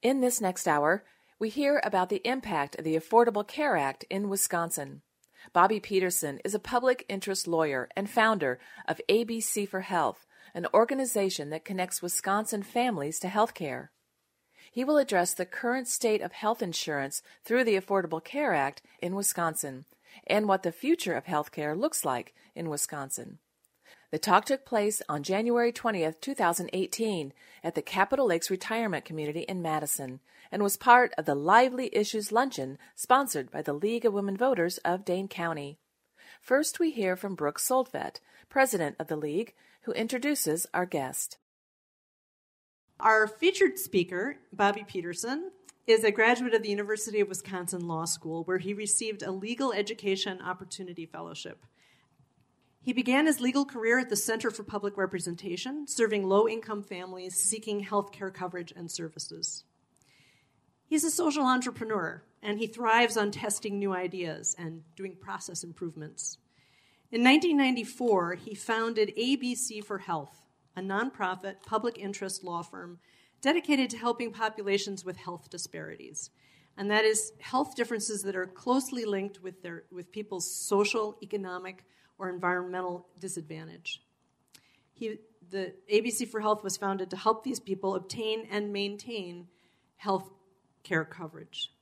In this next hour, we hear about the impact of the Affordable Care Act in Wisconsin. Bobby Peterson is a public interest lawyer and founder of ABC for Health, an organization that connects Wisconsin families to health care. He will address the current state of health insurance through the Affordable Care Act in Wisconsin and what the future of health care looks like in Wisconsin. The talk took place on January 20th, 2018, at the Capitol Lakes Retirement Community in Madison and was part of the Lively Issues Luncheon sponsored by the League of Women Voters of Dane County. First, we hear from Brooke Soldvet, president of the League, who introduces our guest. Our featured speaker, Bobby Peterson, is a graduate of the University of Wisconsin Law School, where he received a Legal Education Opportunity Fellowship. He began his legal career at the Center for Public Representation, serving low income families seeking health care coverage and services. He's a social entrepreneur, and he thrives on testing new ideas and doing process improvements. In 1994, he founded ABC for Health, a nonprofit public interest law firm dedicated to helping populations with health disparities. And that is health differences that are closely linked with, their, with people's social, economic, or environmental disadvantage. He, the ABC for Health was founded to help these people obtain and maintain health care coverage.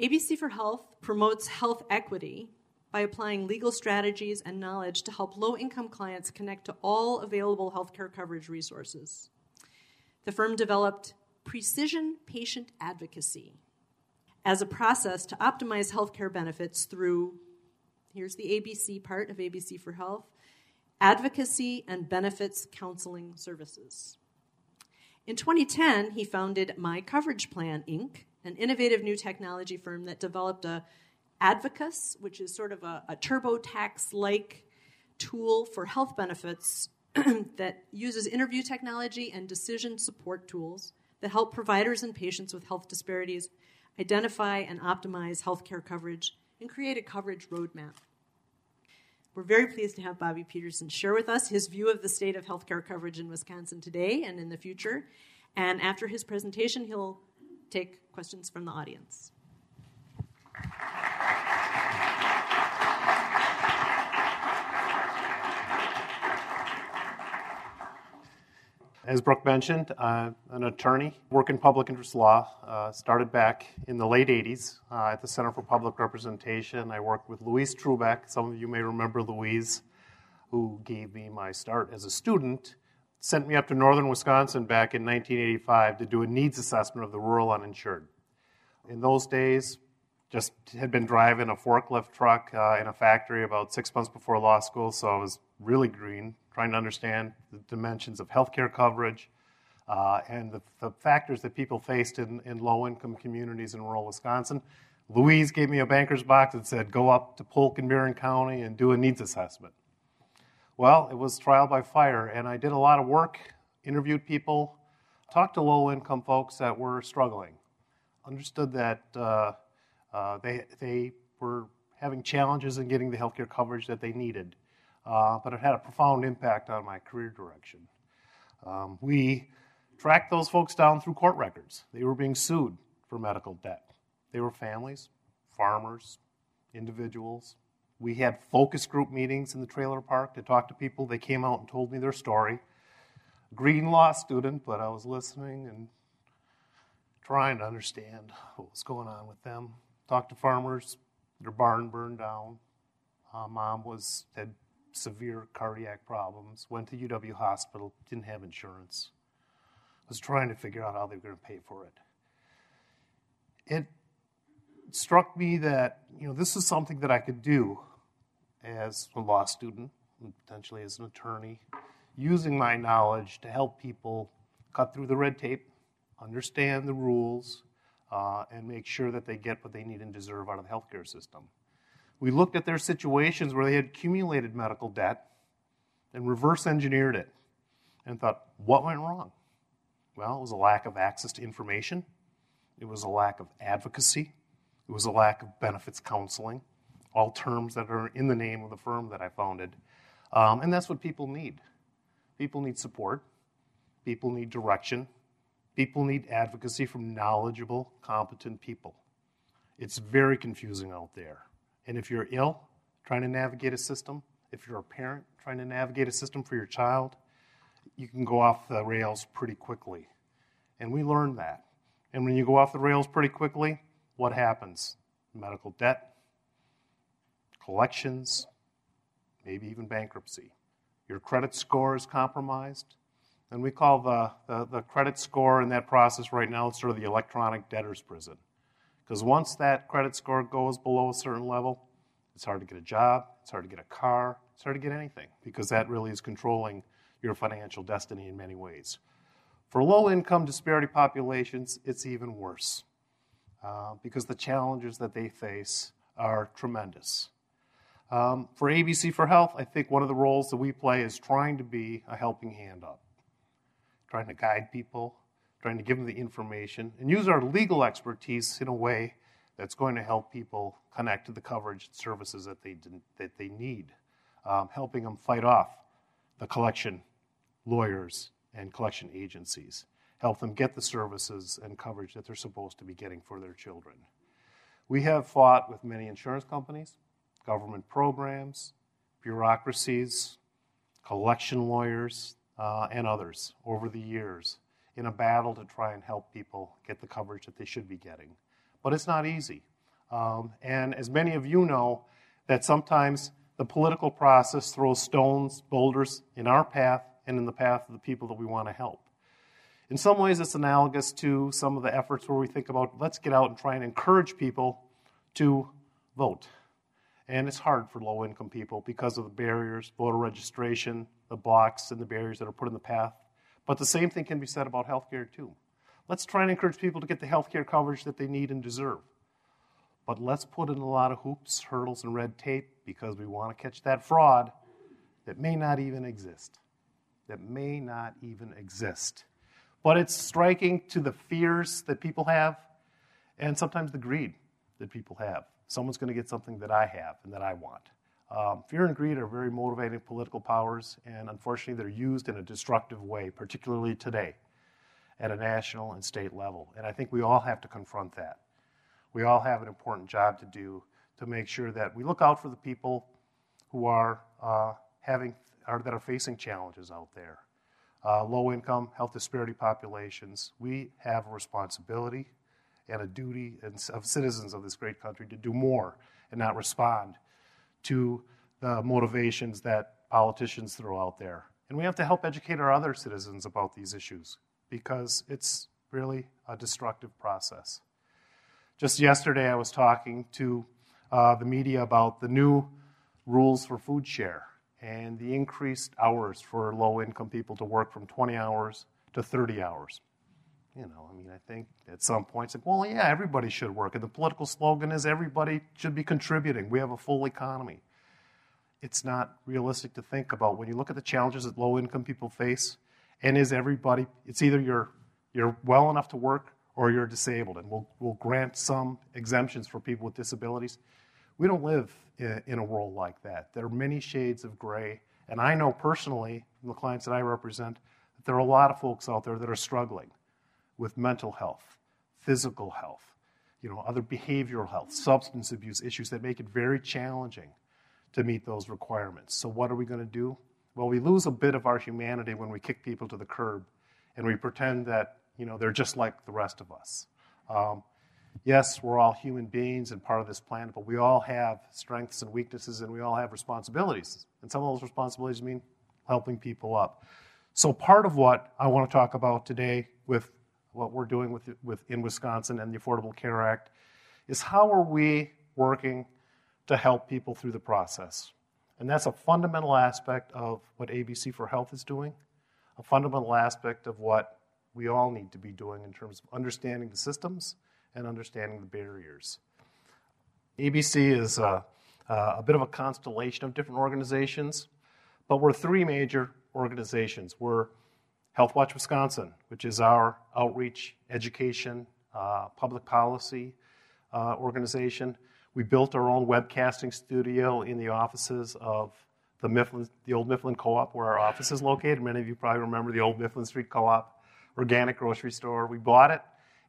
ABC for Health promotes health equity by applying legal strategies and knowledge to help low income clients connect to all available healthcare coverage resources. The firm developed precision patient advocacy as a process to optimize healthcare benefits through Here's the ABC part of ABC for Health advocacy and benefits counseling services. In 2010, he founded My Coverage Plan, Inc., an innovative new technology firm that developed a Advocuity, which is sort of a, a TurboTax like tool for health benefits that uses interview technology and decision support tools that help providers and patients with health disparities identify and optimize healthcare coverage and create a coverage roadmap. We're very pleased to have Bobby Peterson share with us his view of the state of healthcare coverage in Wisconsin today and in the future. And after his presentation, he'll take questions from the audience. As Brooke mentioned, I'm an attorney, work in public interest law. Uh, started back in the late 80s uh, at the Center for Public Representation. I worked with Louise Trubek. Some of you may remember Louise, who gave me my start as a student, sent me up to northern Wisconsin back in 1985 to do a needs assessment of the rural uninsured. In those days, just had been driving a forklift truck uh, in a factory about six months before law school, so I was really green, trying to understand the dimensions of healthcare coverage uh, and the, the, factors that people faced in, in low income communities in rural Wisconsin. Louise gave me a banker's box that said, go up to Polk and Barron County and do a needs assessment. Well, it was trial by fire, and I did a lot of work, interviewed people, talked to low income folks that were struggling, understood that uh, uh, they, they were having challenges in getting the healthcare coverage that they needed uh, but it had a profound impact on my career direction. Um, we tracked those folks down through court records. They were being sued for medical debt. They were families, farmers, individuals. We had focus group meetings in the trailer park to talk to people. They came out and told me their story. Green law student, but I was listening and trying to understand what was going on with them. Talked to farmers, their barn burned down. Uh, mom was had severe cardiac problems, went to UW Hospital, didn't have insurance, was trying to figure out how they were going to pay for it. It struck me that, you know, this is something that I could do as a law student, and potentially as an attorney, using my knowledge to help people cut through the red tape, understand the rules, uh, and make sure that they get what they need and deserve out of the healthcare system. We looked at their situations where they had accumulated medical debt and reverse engineered it and thought, what went wrong? Well, it was a lack of access to information, it was a lack of advocacy, it was a lack of benefits counseling, all terms that are in the name of the firm that I founded. Um, and that's what people need. People need support, people need direction, People need advocacy from knowledgeable, competent people. It's very confusing out there. And if you're ill, trying to navigate a system, if you're a parent trying to navigate a system for your child, you can go off the rails pretty quickly. And we learned that. And when you go off the rails pretty quickly, what happens? Medical debt, collections, maybe even bankruptcy. Your credit score is compromised. And we call the, the, the credit score in that process right now sort of the electronic debtor's prison. Because once that credit score goes below a certain level, it's hard to get a job, it's hard to get a car, it's hard to get anything, because that really is controlling your financial destiny in many ways. For low income disparity populations, it's even worse uh, because the challenges that they face are tremendous. Um, for ABC for Health, I think one of the roles that we play is trying to be a helping hand up, trying to guide people, trying to give them the information, and use our legal expertise in a way that's going to help people connect to the coverage and services that they, that they need, um, helping them fight off the collection lawyers and collection agencies, help them get the services and coverage that they're supposed to be getting for their children. We have fought with many insurance companies, government programs, bureaucracies, collection lawyers, uh, and others over the years in a battle to try and help people get the coverage that they should be getting. But it's not easy. Um, and as many of you know, that sometimes the political process throws stones, boulders in our path and in the path of the people that we want to help. In some ways, it's analogous to some of the efforts where we think about let's get out and try and encourage people to vote. And it's hard for low income people because of the barriers, voter registration, the blocks, and the barriers that are put in the path but the same thing can be said about healthcare, too. Let's try and encourage people to get the healthcare coverage that they need and deserve. But let's put in a lot of hoops, hurdles, and red tape because we want to catch that fraud that may not even exist. That may not even exist. But it's striking to the fears that people have and sometimes the greed that people have. Someone's going to get something that I have and that I want. Um, fear and greed are very motivating political powers, and unfortunately, they're used in a destructive way, particularly today at a national and state level. And I think we all have to confront that. We all have an important job to do to make sure that we look out for the people who are uh, having or that are facing challenges out there. Uh, low income, health disparity populations, we have a responsibility and a duty of citizens of this great country to do more and not respond to the motivations that politicians throw out there. And we have to help educate our other citizens about these issues because it's really a destructive process. Just yesterday, I was talking to uh, the media about the new rules for food share and the increased hours for low income people to work from 20 hours to 30 hours. You know, I mean, I think at some point it's like, well, yeah, everybody should work. And the political slogan is everybody should be contributing. We have a full economy. It's not realistic to think about when you look at the challenges that low income people face, and is everybody, it's either you're, you're well enough to work or you're disabled. And we'll, we'll grant some exemptions for people with disabilities. We don't live in, in a world like that. There are many shades of gray. And I know personally, from the clients that I represent, that there are a lot of folks out there that are struggling with mental health, physical health, you know, other behavioral health, substance abuse issues that make it very challenging to meet those requirements. So, what are we going to do? Well, we lose a bit of our humanity when we kick people to the curb and we pretend that, you know, they're just like the rest of us. Um, yes, we're all human beings and part of this planet, but we all have strengths and weaknesses and we all have responsibilities. And some of those responsibilities mean helping people up. So, part of what I want to talk about today with what we're doing with, with, in Wisconsin and the Affordable Care Act is how are we working to help people through the process? And that's a fundamental aspect of what ABC for Health is doing, a fundamental aspect of what we all need to be doing in terms of understanding the systems and understanding the barriers. ABC is a, a bit of a constellation of different organizations, but we're three major organizations. We're Health Watch Wisconsin, which is our outreach, education, uh, public policy uh, organization. We built our own webcasting studio in the offices of the Mifflin, the old Mifflin Co-op, where our office is located. Many of you probably remember the old Mifflin Street Co-op, organic grocery store. We bought it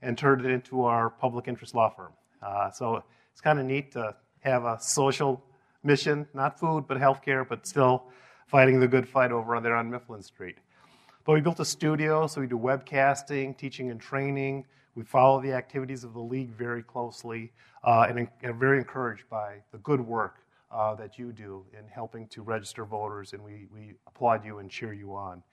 and turned it into our public interest law firm. Uh, so it's kind of neat to have a social mission, not food, but healthcare, but still fighting the good fight over there on Mifflin Street. But we built a studio, so we do webcasting, teaching and training. We follow the activities of the league very closely uh, and are very encouraged by the good work uh, that you do in helping to register voters, and we, we applaud you and cheer you on.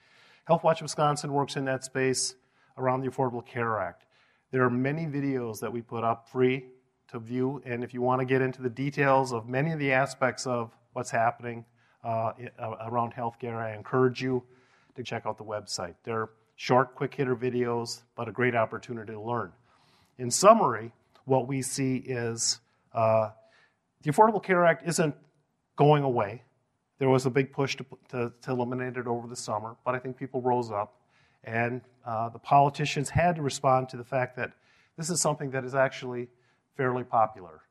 Health Watch Wisconsin works in that space around the Affordable Care Act. There are many videos that we put up free to view, and if you want to get into the details of many of the aspects of what's happening uh, uh around healthcare, I encourage you to check out the website. They're short, quick hitter videos, but a great opportunity to learn. In summary, what we see is uh, the Affordable Care Act isn't going away. There was a big push to, to, to eliminate it over the summer, but I think people rose up, and uh, the politicians had to respond to the fact that this is something that is actually fairly popular.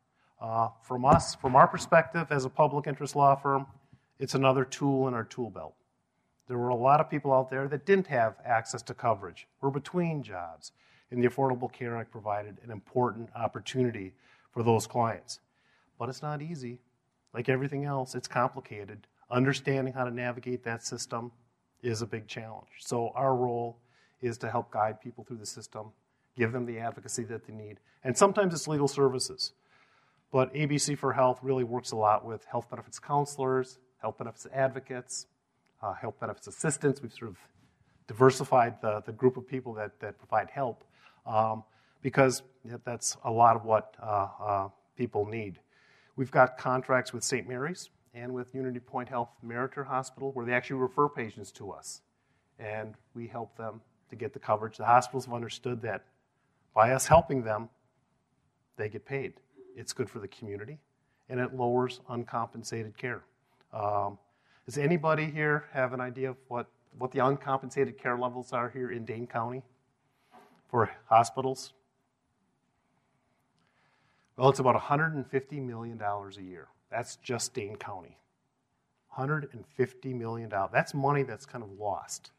Uh, from us, from our perspective as a public interest law firm, it's another tool in our tool belt. There were a lot of people out there that didn't have access to coverage, were between jobs, and the Affordable Care Act provided an important opportunity for those clients. But it's not easy. Like everything else, it's complicated. Understanding how to navigate that system is a big challenge. So, our role is to help guide people through the system, give them the advocacy that they need. And sometimes it's legal services. But ABC for Health really works a lot with health benefits counselors, health benefits advocates, uh, health benefits assistance. We've sort of diversified the, the group of people that, that provide help um, because that's a lot of what uh, uh, people need. We've got contracts with St. Mary's and with Unity Point Health Meriter Hospital where they actually refer patients to us. And we help them to get the coverage. The hospitals have understood that by us helping them, they get paid. It's good for the community and it lowers uncompensated care. Um, does anybody here have an idea of what, what the uncompensated care levels are here in Dane County for hospitals? Well, it's about $150 million a year. That's just Dane County. $150 million. That's money that's kind of lost.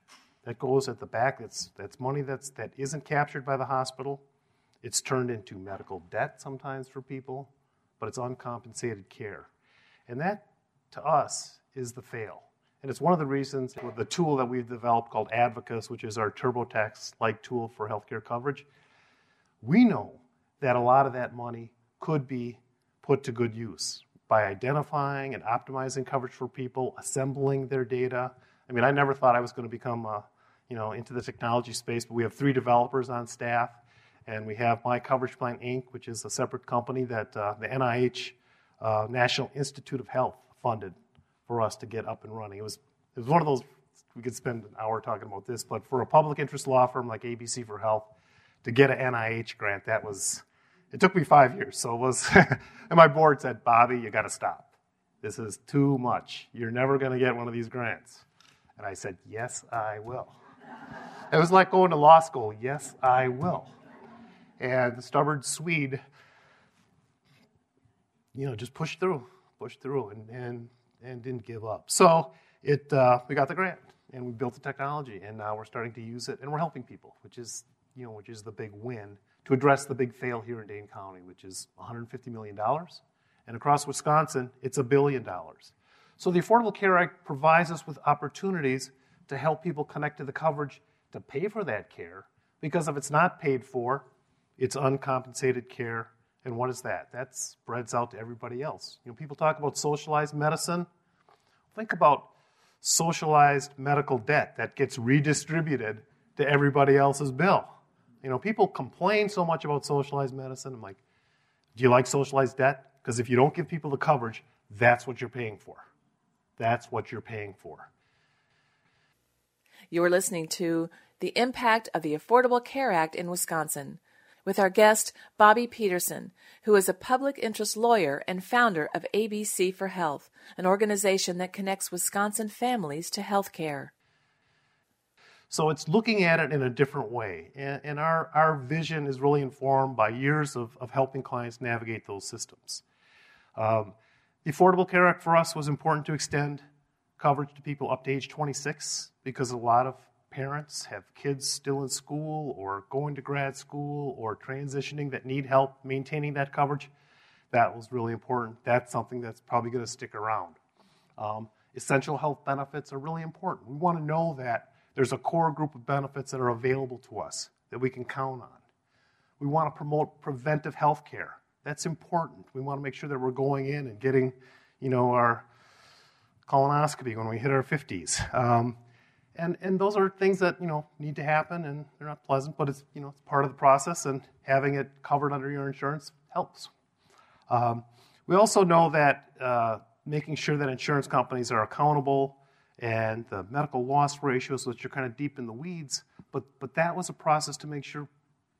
That goes at the back. That's, that's money that's, that isn't captured by the hospital. It's turned into medical debt sometimes for people, but it's uncompensated care. And that, to us, is the fail. And it's one of the reasons with the tool that we've developed called Advocuity, which is our TurboTax like tool for healthcare coverage, we know that a lot of that money could be put to good use by identifying and optimizing coverage for people, assembling their data. I mean, I never thought I was going to become, uh, you know, into the technology space, but we have three developers on staff, and we have My Coverage Plan Inc., which is a separate company that uh, the NIH, uh, National Institute of Health, funded for us to get up and running. It was, it was one of those, we could spend an hour talking about this, but for a public interest law firm like ABC for Health, to get an NIH grant, that was, it took me five years. So it was, and my board said, Bobby, you got to stop. This is too much. You're never to get one of these grants. And I said, Yes, I will. It was like going to law school. Yes, I will. And the stubborn Swede, you know, just pushed through, pushed through, and, and, and didn't give up. So it, uh, we got the grant, and we built the technology, and now we're starting to use it, and we're helping people, which is, you know, which is the big win to address the big fail here in Dane County, which is $150 million. And across Wisconsin, it's a billion dollars. So the Affordable Care Act provides us with opportunities to help people connect to the coverage to pay for that care, because if it's not paid for, it's uncompensated care. And what is that? That spreads out to everybody else. You know, people talk about socialized medicine. Think about socialized medical debt that gets redistributed to everybody else's bill. You know, people complain so much about socialized medicine. I'm like, do you like socialized debt? Because if you don't give people the coverage, that's what you're paying for. That's what you're paying for. You are listening to The Impact of the Affordable Care Act in Wisconsin with our guest, Bobby Peterson, who is a public interest lawyer and founder of ABC for Health, an organization that connects Wisconsin families to health care. So it's looking at it in a different way. And, and our, our vision is really informed by years of, of helping clients navigate those systems. Um, the Affordable Care Act for us was important to extend coverage to people up to age 26 because a lot of parents have kids still in school or going to grad school or transitioning that need help maintaining that coverage, that was really important. That's something that's probably going to stick around. Um, essential health benefits are really important. We want to know that there's a core group of benefits that are available to us that we can count on. We want to promote preventive health care. That's important. We want to make sure that we're going in and getting, you know, our colonoscopy when we hit our 50s. Um, and, and those are things that, you know, need to happen and they're not pleasant, but it's, you know, it's part of the process and having it covered under your insurance helps. Um, we also know that uh, making sure that insurance companies are accountable and the medical loss ratios, which are kind of deep in the weeds, but, but that was a process to make sure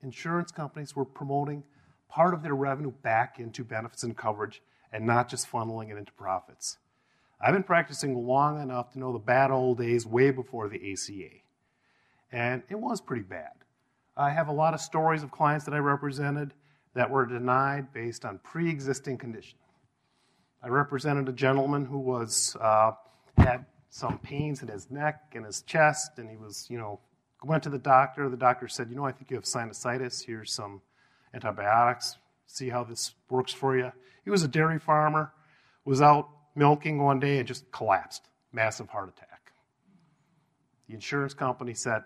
insurance companies were promoting part of their revenue back into benefits and coverage and not just funneling it into profits. I've been practicing long enough to know the bad old days way before the ACA. And it was pretty bad. I have a lot of stories of clients that I represented that were denied based on pre existing condition. I represented a gentleman who was, uh, had some pains in his neck and his chest, and he was, you know, went to the doctor. The doctor said, You know, I think you have sinusitis. Here's some antibiotics. See how this works for you. He was a dairy farmer, was out milking one day and just collapsed. Massive heart attack. The insurance company said,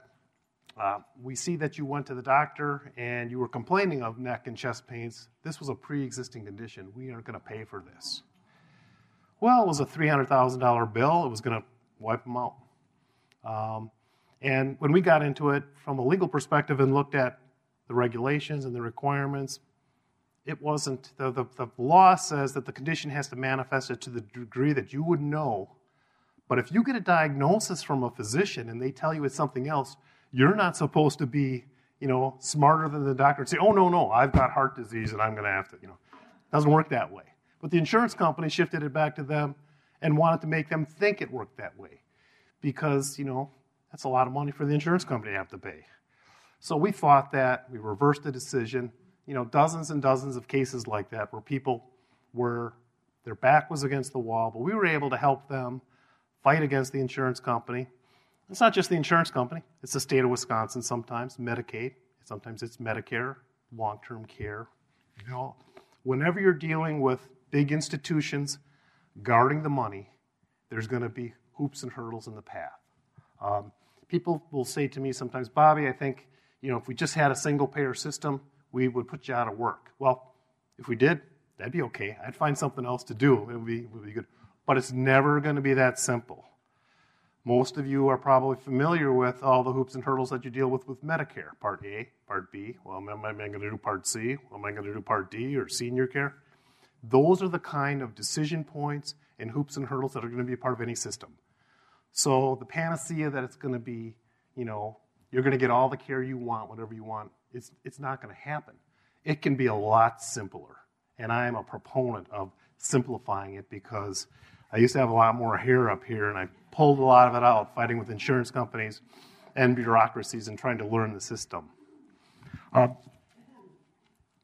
uh, We see that you went to the doctor and you were complaining of neck and chest pains. This was a pre existing condition. We aren't going to pay for this. Well, it was a $300,000 bill. It was going to wipe them out. Um, and when we got into it from a legal perspective and looked at the regulations and the requirements, it wasn't, the, the, the, law says that the condition has to manifest it to the degree that you would know. But if you get a diagnosis from a physician and they tell you it's something else, you're not supposed to be, you know, smarter than the doctor and say, oh, no, no, I've got heart disease and I'm going to have to, you know. It doesn't work that way. But the insurance company shifted it back to them and wanted to make them think it worked that way because, you know, that's a lot of money for the insurance company to have to pay. So we fought that, we reversed the decision, you know, dozens and dozens of cases like that where people were, their back was against the wall, but we were able to help them fight against the insurance company. It's not just the insurance company, it's the state of Wisconsin sometimes, Medicaid, sometimes it's Medicare, long term care. You know, whenever you're dealing with big institutions guarding the money, there's going to be hoops and hurdles in the path. Um, people will say to me sometimes, Bobby, I think you know if we just had a single payer system, we would put you out of work. Well, if we did, that'd be okay. I'd find something else to do. It would be, it would be good. But it's never going to be that simple. Most of you are probably familiar with all the hoops and hurdles that you deal with with Medicare Part A, Part B. Well, am I going to do Part C? Am I going to do Part D or senior care? Those are the kind of decision points and hoops and hurdles that are going to be a part of any system. So the panacea that it's going to be, you know, you're going to get all the care you want, whatever you want, it's, it's not going to happen. It can be a lot simpler. And I am a proponent of simplifying it because I used to have a lot more hair up here and I pulled a lot of it out fighting with insurance companies and bureaucracies and trying to learn the system. Uh,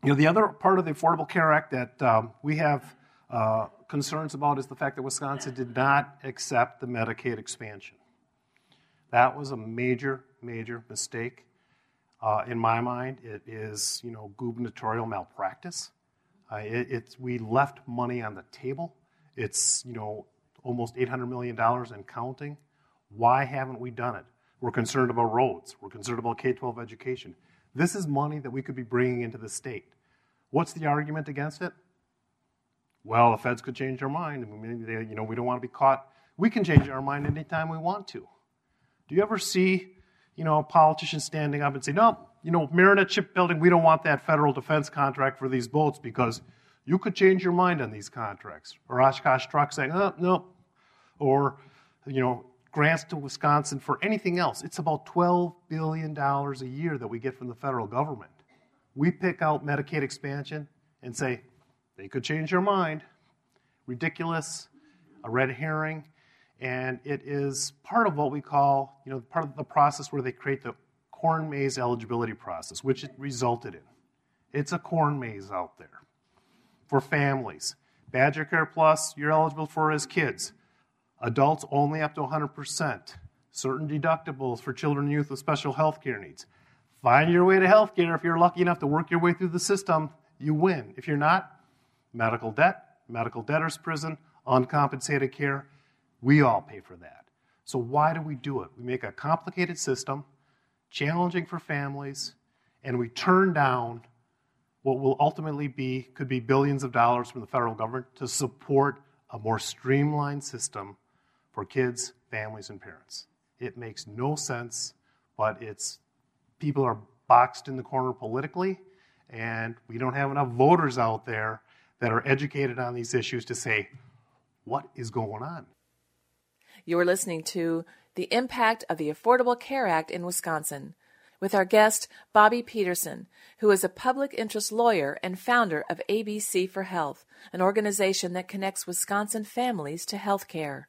you know, the other part of the Affordable Care Act that um, we have uh, concerns about is the fact that Wisconsin did not accept the Medicaid expansion. That was a major, major mistake. Uh, in my mind, it is, you know, gubernatorial malpractice. Uh, it, it's, we left money on the table. It's, you know, almost $800 million and counting. Why haven't we done it? We're concerned about roads. We're concerned about K 12 education. This is money that we could be bringing into the state. What's the argument against it? Well, the feds could change their mind. You know, we don't want to be caught. We can change our mind anytime we want to. Do you ever see you know, a politician standing up and saying, no, you know, Marinette Shipbuilding, we don't want that federal defense contract for these boats because you could change your mind on these contracts. Or Oshkosh Truck saying, oh, no. Or, you know, grants to Wisconsin for anything else. It's about $12 billion a year that we get from the federal government. We pick out Medicaid expansion and say, they could change their mind. Ridiculous, a red herring and it is part of what we call, you know, part of the process where they create the corn maze eligibility process, which it resulted in. It's a corn maze out there for families. Badger Care Plus, you're eligible for as kids. Adults only up to 100%. certain deductibles for children and youth with special health care needs. Find your way to health care. If you're lucky enough to work your way through the system, you win. If you're not, medical debt, medical debtors prison, uncompensated care, we all pay for that. So why do we do it? We make a complicated system, challenging for families, and we turn down what will ultimately be could be billions of dollars from the federal government to support a more streamlined system for kids, families, and parents. It makes no sense, but it's people are boxed in the corner politically, and we don't have enough voters out there that are educated on these issues to say, what is going on? You are listening to The Impact of the Affordable Care Act in Wisconsin with our guest, Bobby Peterson, who is a public interest lawyer and founder of ABC for Health, an organization that connects Wisconsin families to health care.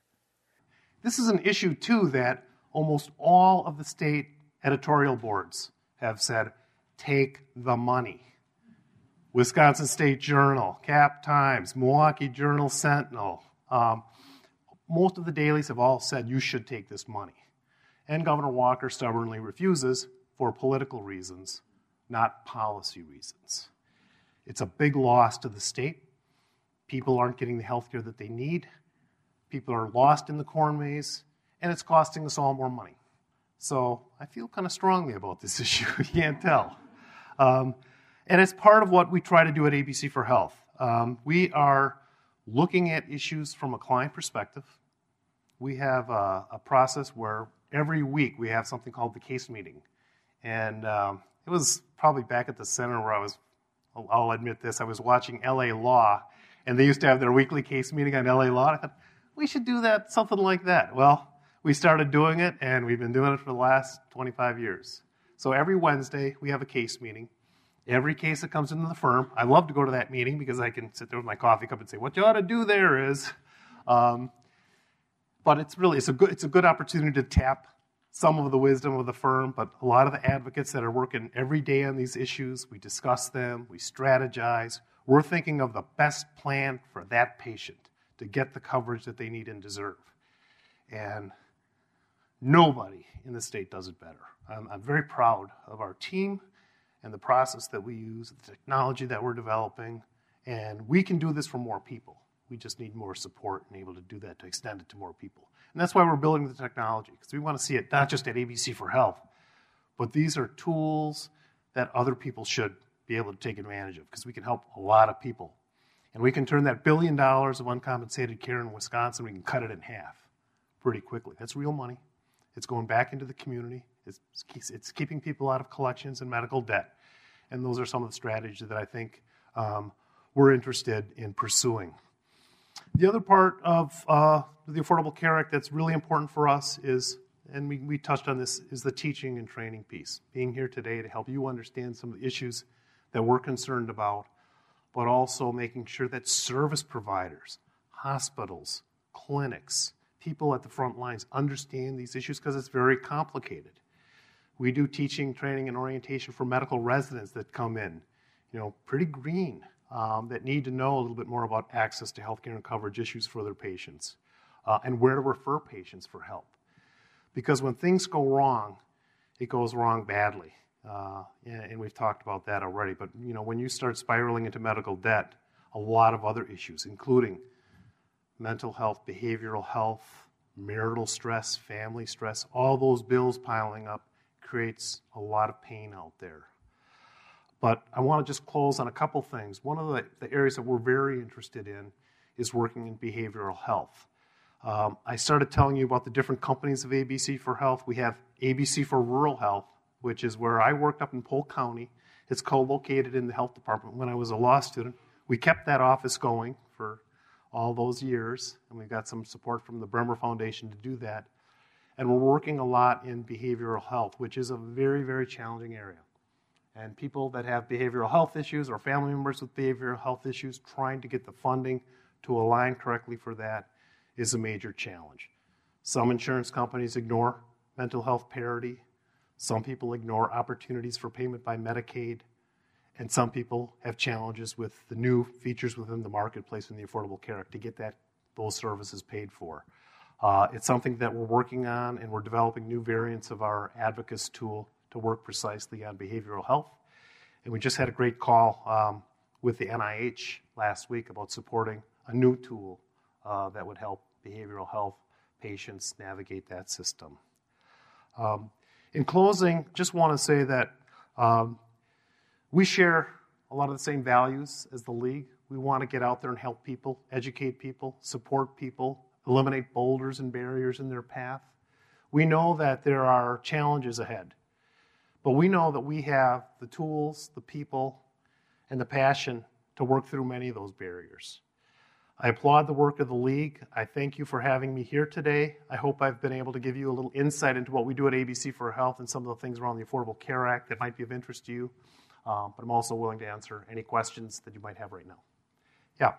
This is an issue, too, that almost all of the state editorial boards have said take the money. Wisconsin State Journal, Cap Times, Milwaukee Journal Sentinel, um, most of the dailies have all said you should take this money. And Governor Walker stubbornly refuses for political reasons, not policy reasons. It's a big loss to the state. People aren't getting the health care that they need. People are lost in the corn maze, and it's costing us all more money. So I feel kind of strongly about this issue. you can't tell. Um, and it's part of what we try to do at ABC for Health. Um, we are looking at issues from a client perspective. We have a, a, process where every week we have something called the case meeting. And um, it was probably back at the center where I was, I'll admit this, I was watching LA Law, and they used to have their weekly case meeting on LA Law. I thought, we should do that, something like that. Well, we started doing it, and we've been doing it for the last 25 years. So every Wednesday, we have a case meeting. Every case that comes into the firm, I love to go to that meeting because I can sit there with my coffee cup and say, "What you ought to do there is," um, but it's really it's a good it's a good opportunity to tap some of the wisdom of the firm, but a lot of the advocates that are working every day on these issues, we discuss them, we strategize. We're thinking of the best plan for that patient to get the coverage that they need and deserve. And Nobody in the state does it better. I'm, I'm very proud of our team and the process that we use, the technology that we're developing, and we can do this for more people. We just need more support and able to do that to extend it to more people. And that's why we're building the technology, because we want to see it not just at ABC for Health, but these are tools that other people should be able to take advantage of, because we can help a lot of people. And we can turn that billion dollars of uncompensated care in Wisconsin, we can cut it in half pretty quickly. That's real money. It's going back into the community. It's, it's keeping people out of collections and medical debt. And those are some of the strategies that I think um, we're interested in pursuing. The other part of uh, the Affordable Care Act that's really important for us is, and we, we touched on this, is the teaching and training piece. Being here today to help you understand some of the issues that we're concerned about, but also making sure that service providers, hospitals, clinics, people at the front lines understand these issues because it's very complicated. We do teaching, training, and orientation for medical residents that come in, you know, pretty green, um, that need to know a little bit more about access to healthcare and coverage issues for their patients, uh, and where to refer patients for help. Because when things go wrong, it goes wrong badly. Uh, and, and we've talked about that already. But you know, when you start spiraling into medical debt, a lot of other issues, including mental health, behavioral health, marital stress, family stress, all those bills piling up creates a lot of pain out there. But I want to just close on a couple things. One of the, the areas that we're very interested in is working in behavioral health. Um, I started telling you about the different companies of ABC for Health. We have ABC for Rural Health, which is where I worked up in Polk County. It's co located in the health department when I was a law student. We kept that office going for all those years, and we've got some support from the Bremer Foundation to do that. And we're working a lot in behavioral health, which is a very, very challenging area. And people that have behavioral health issues or family members with behavioral health issues, trying to get the funding to align correctly for that is a major challenge. Some insurance companies ignore mental health parity. Some people ignore opportunities for payment by Medicaid and some people have challenges with the new features within the marketplace in the Affordable Care Act to get that those services paid for. Uh, it's something that we're working on, and we're developing new variants of our Advocuity tool to work precisely on behavioral health. And we just had a great call um, with the NIH last week about supporting a new tool uh, that would help behavioral health patients navigate that system. Um, in closing, just want to say that um, we share a lot of the same values as the league. We want to get out there and help people, educate people, support people, eliminate boulders and barriers in their path. We know that there are challenges ahead, but we know that we have the tools, the people, and the passion to work through many of those barriers. I applaud the work of the League. I thank you for having me here today. I hope I've been able to give you a little insight into what we do at ABC for Health and some of the things around the Affordable Care Act that might be of interest to you. Um, but I'm also willing to answer any questions that you might have right now. Yeah.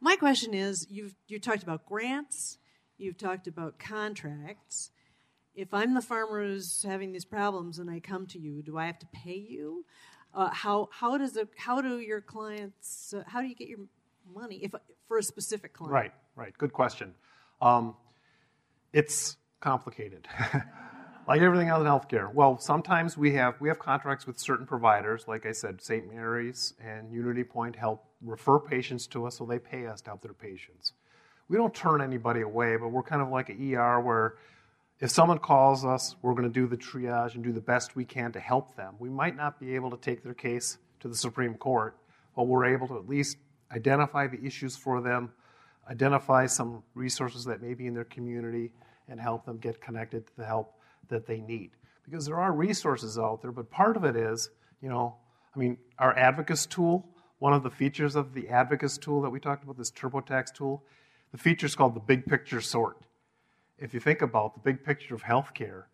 My question is you've you talked about grants, you've talked about contracts. If I'm the farmer who's having these problems and I come to you, do I have to pay you? Uh, how how does it, how do your clients uh, how do you get your money if for a specific client? Right, right. Good question. Um, it's complicated. like everything else in healthcare. Well, sometimes we have we have contracts with certain providers, like I said, St. Mary's and Unity Point help refer patients to us, so they pay us to help their patients. We don't turn anybody away, but we're kind of like an ER where if someone calls us, we're going to do the triage and do the best we can to help them. We might not be able to take their case to the Supreme Court, but we're able to at least identify the issues for them, identify some resources that may be in their community, and help them get connected to the help that they need. Because there are resources out there, but part of it is, you know, I mean, our Advocuity tool, one of the features of the Advocuity tool that we talked about, this TurboTax tool, the feature is called the big picture sort. If you think about the big picture of healthcare,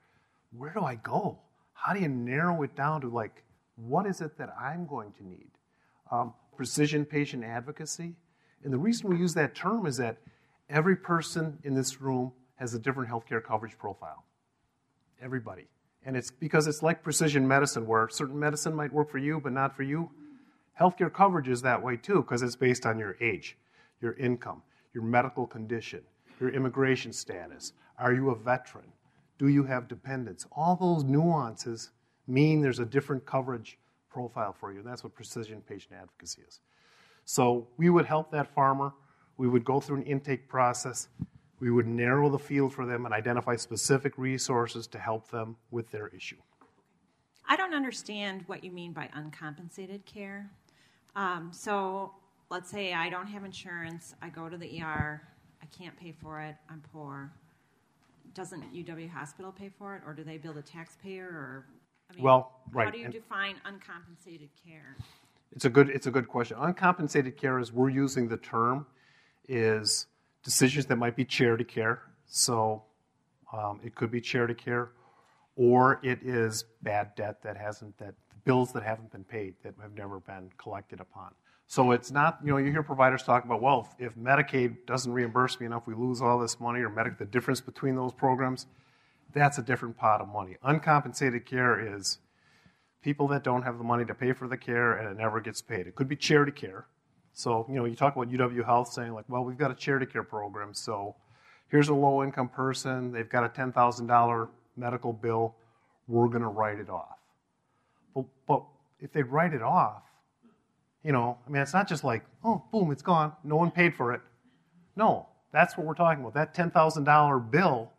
where do I go? How do you narrow it down to like, what is it that I'm going to need? Um, precision patient advocacy. And the reason we use that term is that every person in this room has a different healthcare coverage profile. Everybody. And it's because it's like precision medicine, where certain medicine might work for you, but not for you. Healthcare coverage is that way too, because it's based on your age, your income, your medical condition, your immigration status. Are you a veteran? Do you have dependents? All those nuances mean there's a different coverage profile for you. And that's what precision patient advocacy is. So we would help that farmer. We would go through an intake process. We would narrow the field for them and identify specific resources to help them with their issue. I don't understand what you mean by uncompensated care. Um, so let's say I don't have insurance, I go to the ER, I can't pay for it, I'm poor. Doesn't UW Hospital pay for it, or do they bill the taxpayer, or I mean, well, right. How do you and define uncompensated care? It's a good it's a good question. Uncompensated care, as we're using the term, is decisions that might be charity care. So um, it could be charity care, or it is bad debt that hasn't that bills that haven't been paid that have never been collected upon. So it's not, you know, you hear providers talk about, well, if, if Medicaid doesn't reimburse me enough, we lose all this money, or Medicaid, the difference between those programs that's a different pot of money. Uncompensated care is people that don't have the money to pay for the care and it never gets paid. It could be charity care. So, you know, you talk about UW Health saying, like, well, we've got a charity care program. So here's a low income person, they've got a $10,000 medical bill, we're going to write it off. But, but if they write it off, you know, I mean, it's not just like, oh, boom, it's gone, no one paid for it. No, that's what we're talking about. That $10,000 bill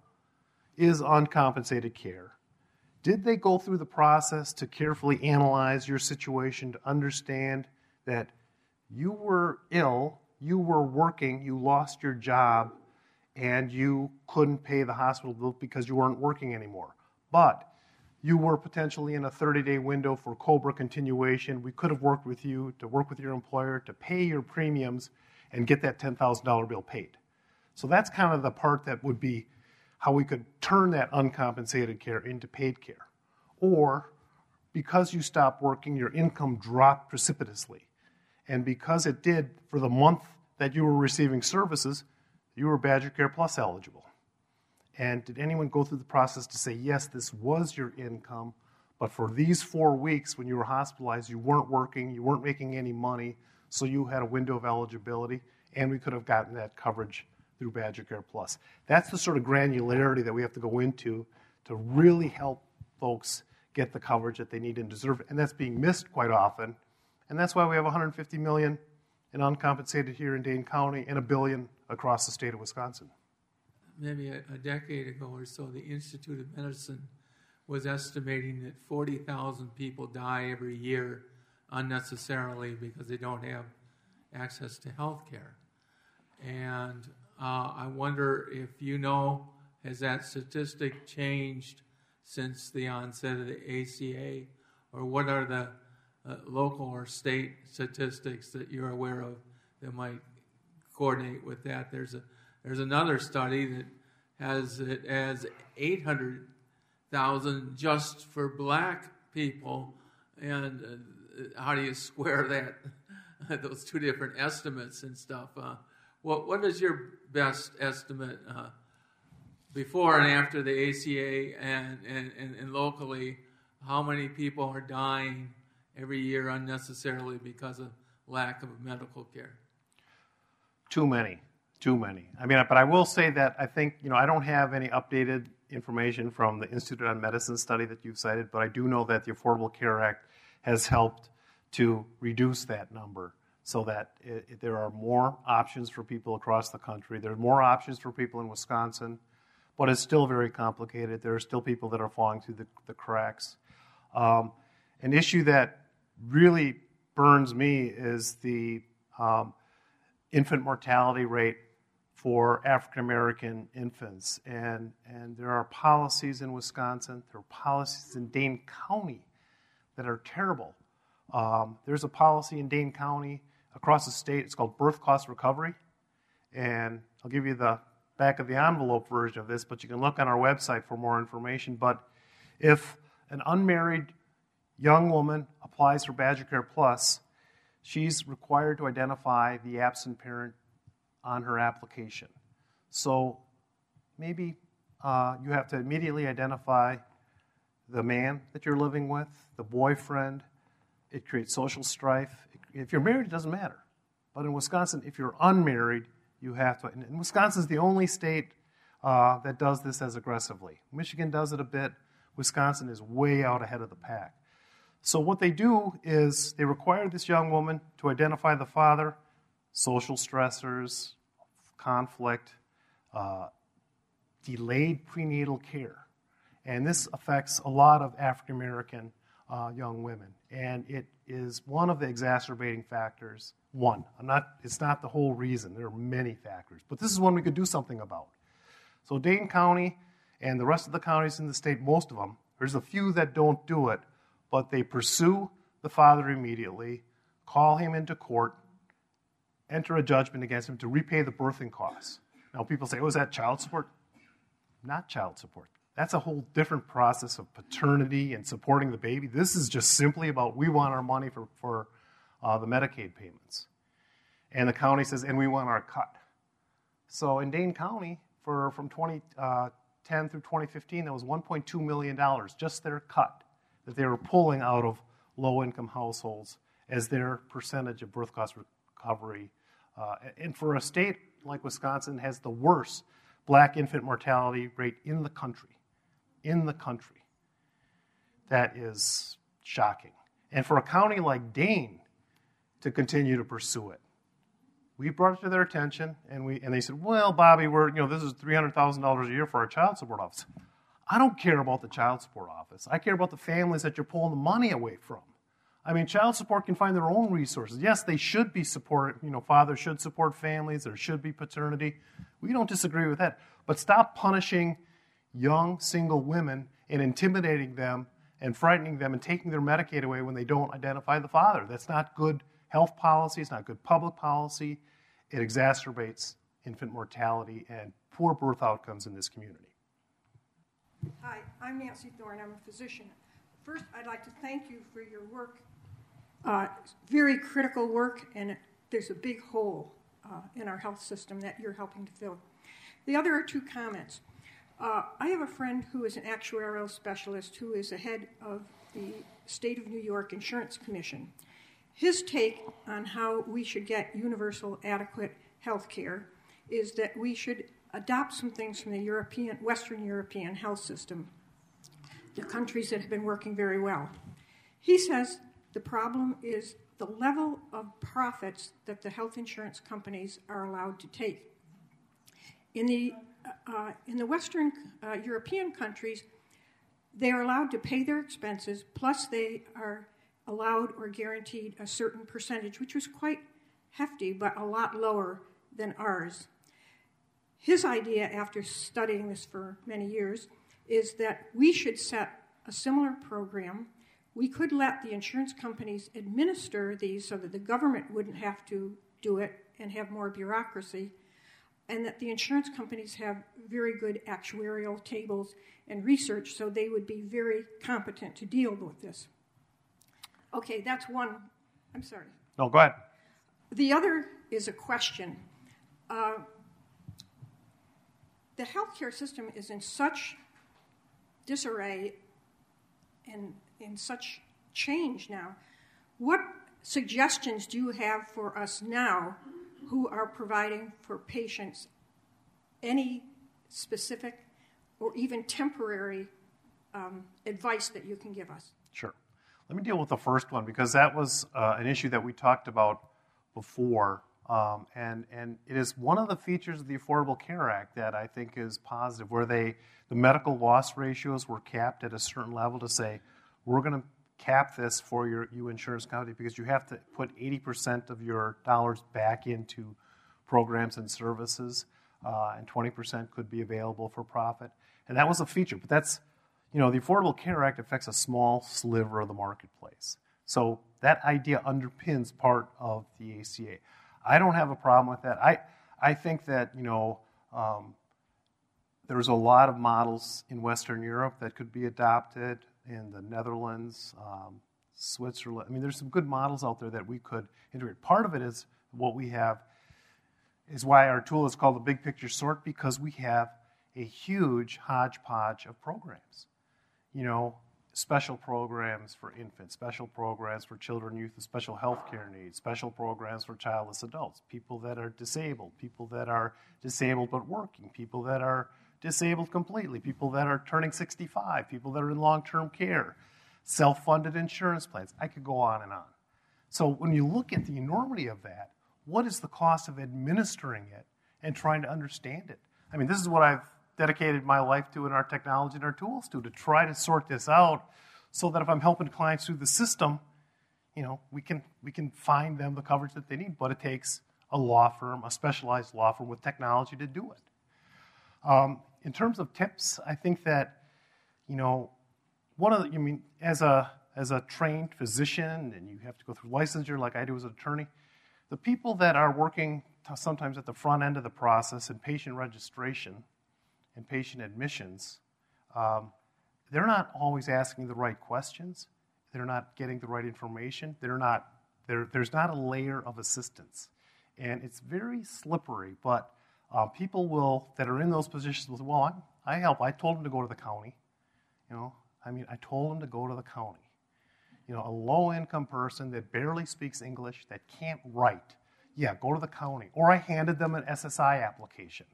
is uncompensated care. Did they go through the process to carefully analyze your situation to understand that you were ill, you were working, you lost your job, and you couldn't pay the hospital bill because you weren't working anymore? But you were potentially in a 30 day window for COBRA continuation. We could have worked with you to work with your employer to pay your premiums and get that $10,000 bill paid. So that's kind of the part that would be how we could turn that uncompensated care into paid care. Or because you stopped working, your income dropped precipitously. And because it did for the month that you were receiving services, you were Badger Care Plus eligible. And did anyone go through the process to say, yes, this was your income, but for these four weeks when you were hospitalized, you weren't working, you weren't making any money, so you had a window of eligibility, and we could have gotten that coverage through Badger Care Plus. That's the sort of granularity that we have to go into to really help folks get the coverage that they need and deserve, and that's being missed quite often. And that's why we have 150 million in uncompensated here in Dane County and a billion across the state of Wisconsin. Maybe a, a decade ago or so, the Institute of Medicine was estimating that 40,000 people die every year unnecessarily because they don't have access to health care. And uh, I wonder if you know, has that statistic changed since the onset of the ACA? Or what are the uh, local or state statistics that you're aware of that might coordinate with that? There's, a, there's another study that has it as 800,000 just for black people. And uh, how do you square that? Those two different estimates and stuff. Uh, what what is your best estimate uh, before and after the ACA and, and, and, and, locally? How many people are dying every year unnecessarily because of lack of medical care? Too many, too many. I mean, but I will say that I think you know I don't have any updated information from the Institute on Medicine study that you've cited, but I do know that the Affordable Care Act has helped to reduce that number so that it, it, there are more options for people across the country. There are more options for people in Wisconsin, but it's still very complicated. There are still people that are falling through the, the cracks. Um, an issue that really burns me is the um, infant mortality rate for African American infants. And, and there are policies in Wisconsin, there are policies in Dane County that are terrible. Um, there's a policy in Dane County across the state. It's called birth cost recovery. And I'll give you the back of the envelope version of this, but you can look on our website for more information. But if an unmarried young woman applies for Badger Care Plus, she's required to identify the absent parent on her application. So maybe uh, you have to immediately identify the man that you're living with, the boyfriend. It creates social strife. If you're married, it doesn't matter. But in Wisconsin, if you're unmarried, you have to. And Wisconsin is the only state uh, that does this as aggressively. Michigan does it a bit. Wisconsin is way out ahead of the pack. So, what they do is they require this young woman to identify the father, social stressors, conflict, uh, delayed prenatal care. And this affects a lot of African American uh, young women. And it is one of the exacerbating factors. One, I'm not, it's not the whole reason. There are many factors, but this is one we could do something about. So, Dane County and the rest of the counties in the state, most of them, there's a few that don't do it, but they pursue the father immediately, call him into court, enter a judgment against him to repay the birthing costs. Now, people say, oh, is that child support? Not child support. That's a whole different process of paternity and supporting the baby. This is just simply about we want our money for, for uh, the Medicaid payments. And the county says, and we want our cut. So in Dane County, for, from 2010 uh, through 2015, that was $1.2 million, just their cut that they were pulling out of low income households as their percentage of birth cost recovery. Uh, and for a state like Wisconsin, has the worst black infant mortality rate in the country in the country. That is shocking. And for a county like Dane to continue to pursue it, we brought it to their attention, and, we, and they said, Well, Bobby, we're, you know, this is $300,000 a year for our child support office. I don't care about the child support office. I care about the families that you're pulling the money away from. I mean, child support can find their own resources. Yes, they should be supported. You know, fathers should support families. There should be paternity. We don't disagree with that. But stop punishing young single women and intimidating them and frightening them and taking their Medicaid away when they don't identify the father. That's not good health policy, it's not good public policy. It exacerbates infant mortality and poor birth outcomes in this community. Hi, I'm Nancy Thorne. I'm a physician. First, I'd like to thank you for your work. Uh, very critical work, and there's a big hole uh, in our health system that you're helping to fill. The other are two comments. Uh, I have a friend who is an actuarial specialist who is the head of the State of New York Insurance Commission. His take on how we should get universal, adequate health care is that we should adopt some things from the European, Western European health system, the countries that have been working very well. He says the problem is the level of profits that the health insurance companies are allowed to take. In the, uh, in the Western uh, European countries, they are allowed to pay their expenses, plus, they are allowed or guaranteed a certain percentage, which was quite hefty, but a lot lower than ours. His idea, after studying this for many years, is that we should set a similar program. We could let the insurance companies administer these so that the government wouldn't have to do it and have more bureaucracy, and that the insurance companies have very good actuarial tables and research, so they would be very competent to deal with this. Okay, that's one. I'm sorry. No, go ahead. The other is a question. Uh, the healthcare system is in such disarray and in such change now. What suggestions do you have for us now who are providing for patients any specific or even temporary um, advice that you can give us? Sure. Let me deal with the first one because that was uh, an issue that we talked about before. Um, and, and it is one of the features of the Affordable Care Act that I think is positive, where they, the medical loss ratios were capped at a certain level to say, we're going to cap this for your you insurance company because you have to put 80% of your dollars back into programs and services, uh, and 20% could be available for profit. And that was a feature, but that's you know, the Affordable Care Act affects a small sliver of the marketplace. So that idea underpins part of the ACA. I don't have a problem with that. I, I think that, you know, um, there's a lot of models in Western Europe that could be adopted in the Netherlands, um, Switzerland. I mean, there's some good models out there that we could integrate. Part of it is what we have, is why our tool is called the Big Picture Sort, because we have a huge hodgepodge of programs you know, special programs for infants, special programs for children, youth with special health care needs, special programs for childless adults, people that are disabled, people that are disabled but working, people that are disabled completely, people that are turning 65, people that are in long term care, self funded insurance plans. I could go on and on. So when you look at the enormity of that, what is the cost of administering it and trying to understand it? I mean, this is what I've dedicated my life to and our technology and our tools to, to try to sort this out so that if I'm helping clients through the system, you know, we can, we can find them the coverage that they need, but it takes a law firm, a specialized law firm with technology to do it. Um, in terms of tips, I think that, you know, one of the, I mean, as a, as a trained physician, and you have to go through licensure like I do as an attorney, the people that are working sometimes at the front end of the process in patient registration and patient admissions, um, they're not always asking the right questions. They're not getting the right information. They're not, they're, there's not a layer of assistance. And it's very slippery, but uh, people will, that are in those positions, will say, well, I, I help. I told them to go to the county. You know, I mean, I told them to go to the county. You know, a low income person that barely speaks English, that can't write, yeah, go to the county. Or I handed them an SSI application.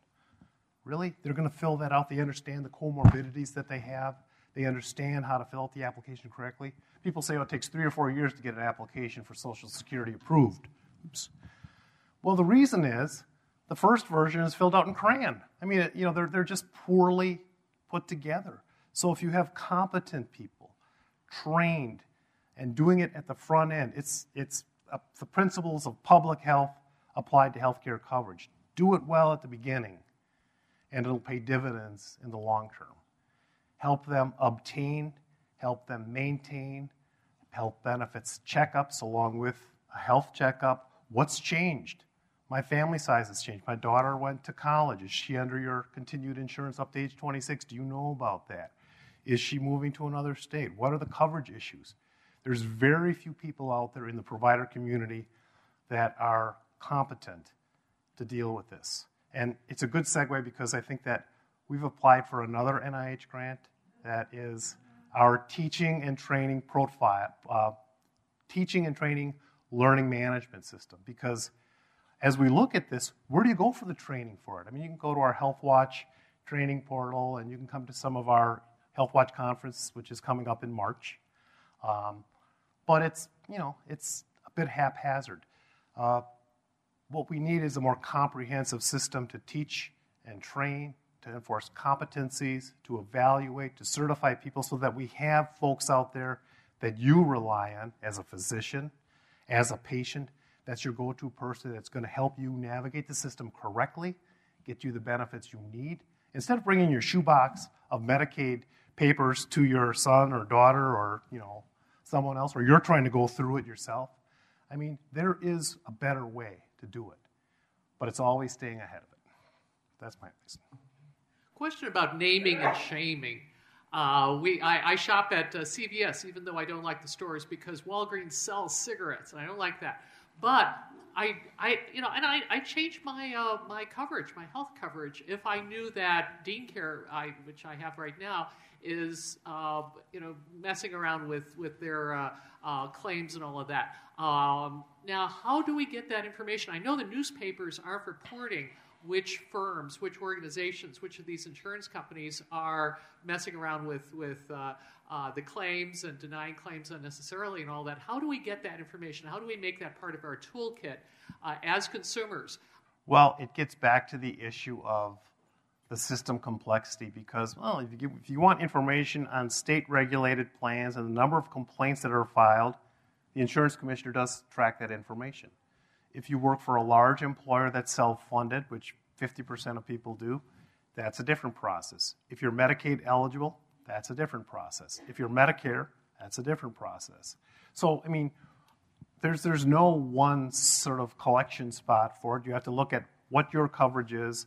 Really? They're going to fill that out. They understand the comorbidities that they have. They understand how to fill out the application correctly. People say oh, it takes three or four years to get an application for Social Security approved. Oops. Well, the reason is the first version is filled out in crayon. I mean, you know, they're, they're just poorly put together. So if you have competent people, trained, and doing it at the front end, it's, it's the principles of public health applied to healthcare coverage. Do it well at the beginning and it'll pay dividends in the long term. Help them obtain, help them maintain health benefits checkups along with a health checkup. What's changed? My family size has changed. My daughter went to college. Is she under your continued insurance up to age 26? Do you know about that? Is she moving to another state? What are the coverage issues? There's very few people out there in the provider community that are competent to deal with this. And it's a good segue because I think that we've applied for another NIH grant that is our teaching and training profile, uh, teaching and training learning management system. Because as we look at this, where do you go for the training for it? I mean, you can go to our Health Watch training portal, and you can come to some of our Health Watch conference, which is coming up in March. Um, but it's you know it's a bit haphazard. Uh, what we need is a more comprehensive system to teach and train, to enforce competencies, to evaluate, to certify people, so that we have folks out there that you rely on as a physician, as a patient. That's your go-to person that's going to help you navigate the system correctly, get you the benefits you need. Instead of bringing your shoebox of Medicaid papers to your son or daughter or you know someone else, or you're trying to go through it yourself. I mean, there is a better way to do it, but it's always staying ahead of it. That's my advice. Question about naming and shaming. Uh, we, I, I, shop at uh, CVS, even though I don't like the stores, because Walgreens sells cigarettes, and I don't like that. But I, I, you know, and I, I changed my uh, my coverage, my health coverage, if I knew that Dean Care, I, which I have right now, is uh, you know messing around with with their uh, uh, claims and all of that. Um, now, how do we get that information? I know the newspapers aren't reporting which firms, which organizations, which of these insurance companies are messing around with with uh, uh, the claims and denying claims unnecessarily and all that. How do we get that information? How do we make that part of our toolkit uh, as consumers? Well, it gets back to the issue of the system complexity because, well, if you, if you want information on state regulated plans and the number of complaints that are filed, the insurance commissioner does track that information. If you work for a large employer that's self funded, which 50% of people do, that's a different process. If you're Medicaid eligible, that's a different process. If you're Medicare, that's a different process. So, I mean, there's, there's no one sort of collection spot for it. You have to look at what your coverage is,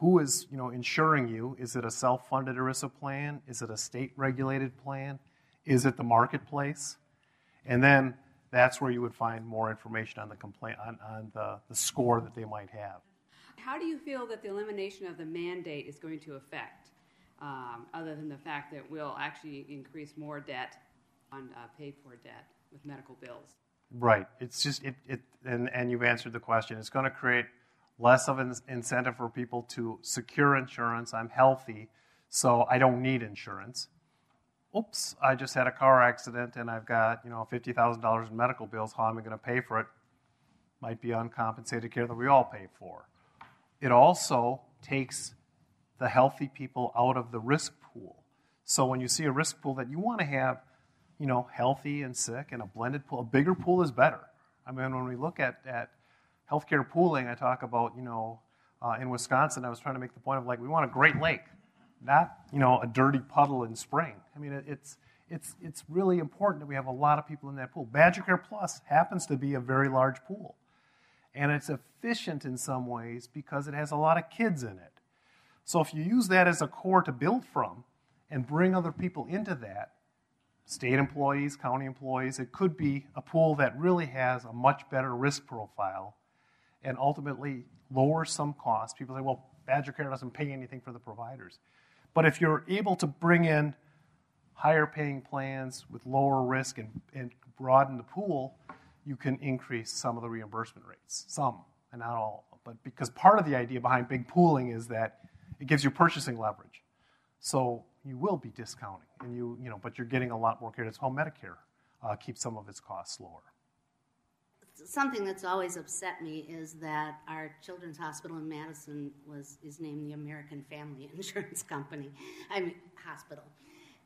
who is you know insuring you? Is it a self-funded ERISA plan? Is it a state-regulated plan? Is it the marketplace? And then that's where you would find more information on the complaint on, on the, the score that they might have. How do you feel that the elimination of the mandate is going to affect, um, other than the fact that we'll actually increase more debt on uh, paid for debt with medical bills? Right. It's just it, it and, and you've answered the question. It's going to create less of an incentive for people to secure insurance. I'm healthy, so I don't need insurance. Oops, I just had a car accident and I've got, you know, $50,000 in medical bills. How am I going to pay for it? Might be uncompensated care that we all pay for. It also takes the healthy people out of the risk pool. So when you see a risk pool that you want to have, you know, healthy and sick and a blended pool, a bigger pool is better. I mean, when we look at, at healthcare pooling, I talk about, you know, uh, in Wisconsin, I was trying to make the point of like, we want a great lake, not, you know, a dirty puddle in spring. I mean, it, it's, it's, it's really important that we have a lot of people in that pool. Badger Care Plus happens to be a very large pool. And it's efficient in some ways because it has a lot of kids in it. So if you use that as a core to build from and bring other people into that, state employees, county employees, it could be a pool that really has a much better risk profile and ultimately lower some costs. People say, well, Badger Care doesn't pay anything for the providers. But if you're able to bring in higher paying plans with lower risk and, and broaden the pool, you can increase some of the reimbursement rates. Some, and not all. But because part of the idea behind big pooling is that it gives you purchasing leverage. So you will be discounting, and you, you know, but you're getting a lot more care. That's how Medicare uh, keeps some of its costs lower something that's always upset me is that our children's hospital in Madison was is named the American Family Insurance Company. I mean hospital.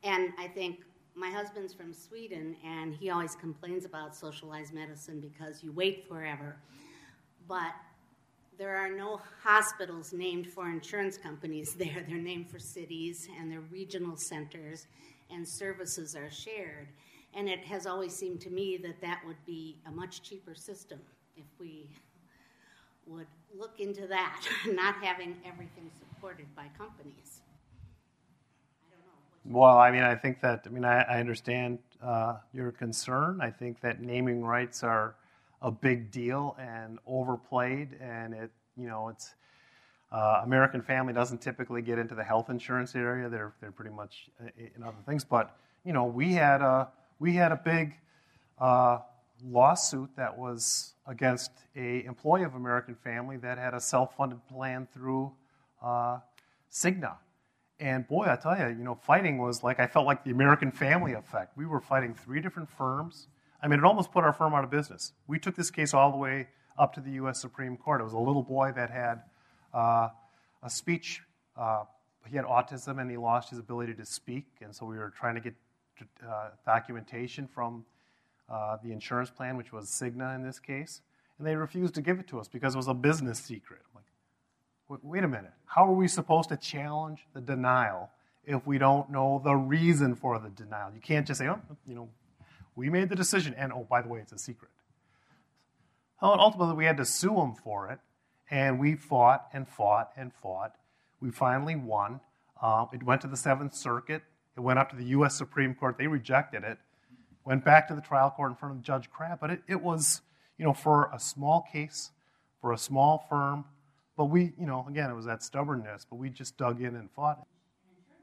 And I think my husband's from Sweden and he always complains about socialized medicine because you wait forever. But there are no hospitals named for insurance companies there. They're named for cities and they're regional centers and services are shared. And it has always seemed to me that that would be a much cheaper system if we would look into that, not having everything supported by companies. Well, I mean, I think that, I mean, I, I understand uh, your concern. I think that naming rights are a big deal and overplayed, and it, you know, it's, uh, American Family doesn't typically get into the health insurance area. They're, they're pretty much uh, in other things. But, you know, we had a, we had a big uh, lawsuit that was against a employee of American Family that had a self-funded plan through uh, Cigna. And boy, I tell you, you know, fighting was like I felt like the American Family effect. We were fighting three different firms. I mean, it almost put our firm out of business. We took this case all the way up to the U.S. Supreme Court. It was a little boy that had uh, a speech. Uh, he had autism and he lost his ability to speak, and so we were trying to get uh, documentation from uh, the insurance plan, which was Cigna in this case, and they refused to give it to us because it was a business secret. I'm like, wait a minute, how are we supposed to challenge the denial if we don't know the reason for the denial? You can't just say, oh, you know, we made the decision, and oh, by the way, it's a secret. Well, ultimately, we had to sue them for it, and we fought and fought and fought. We finally won. Uh, it went to the Seventh Circuit. It went up to the U.S. Supreme Court. They rejected it. Went back to the trial court in front of Judge Crabb. But it, it was, you know, for a small case, for a small firm. But we, you know, again, it was that stubbornness, but we just dug in and fought.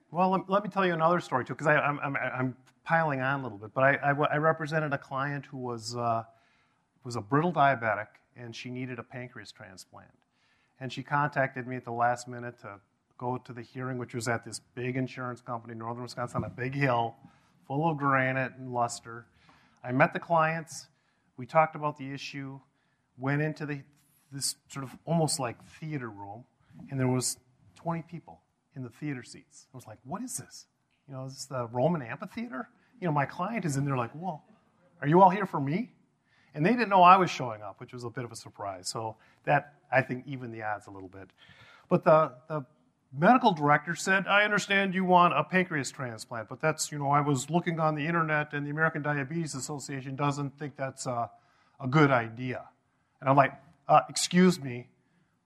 Well, let, let me tell you another story, too, because I'm, I'm, I'm, piling on a little bit. But I, I, I represented a client who was, uh, was a brittle diabetic, and she needed a pancreas transplant. And she contacted me at the last minute to go to the hearing, which was at this big insurance company, Northern Wisconsin, on a big hill full of granite and luster. I met the clients. We talked about the issue. Went into the, this sort of almost like theater room, and there was 20 people in the theater seats. I was like, "What is this? You know, is this the Roman amphitheater?" You know, my client is in there like, "Whoa, are you all here for me?" And they didn't know I was showing up, which was a bit of a surprise. So that I think even the odds a little bit. But the the medical director said, I understand you want a pancreas transplant, but that's, you know, I was looking on the internet and the American Diabetes Association doesn't think that's a, a good idea. And I'm like, uh, excuse me,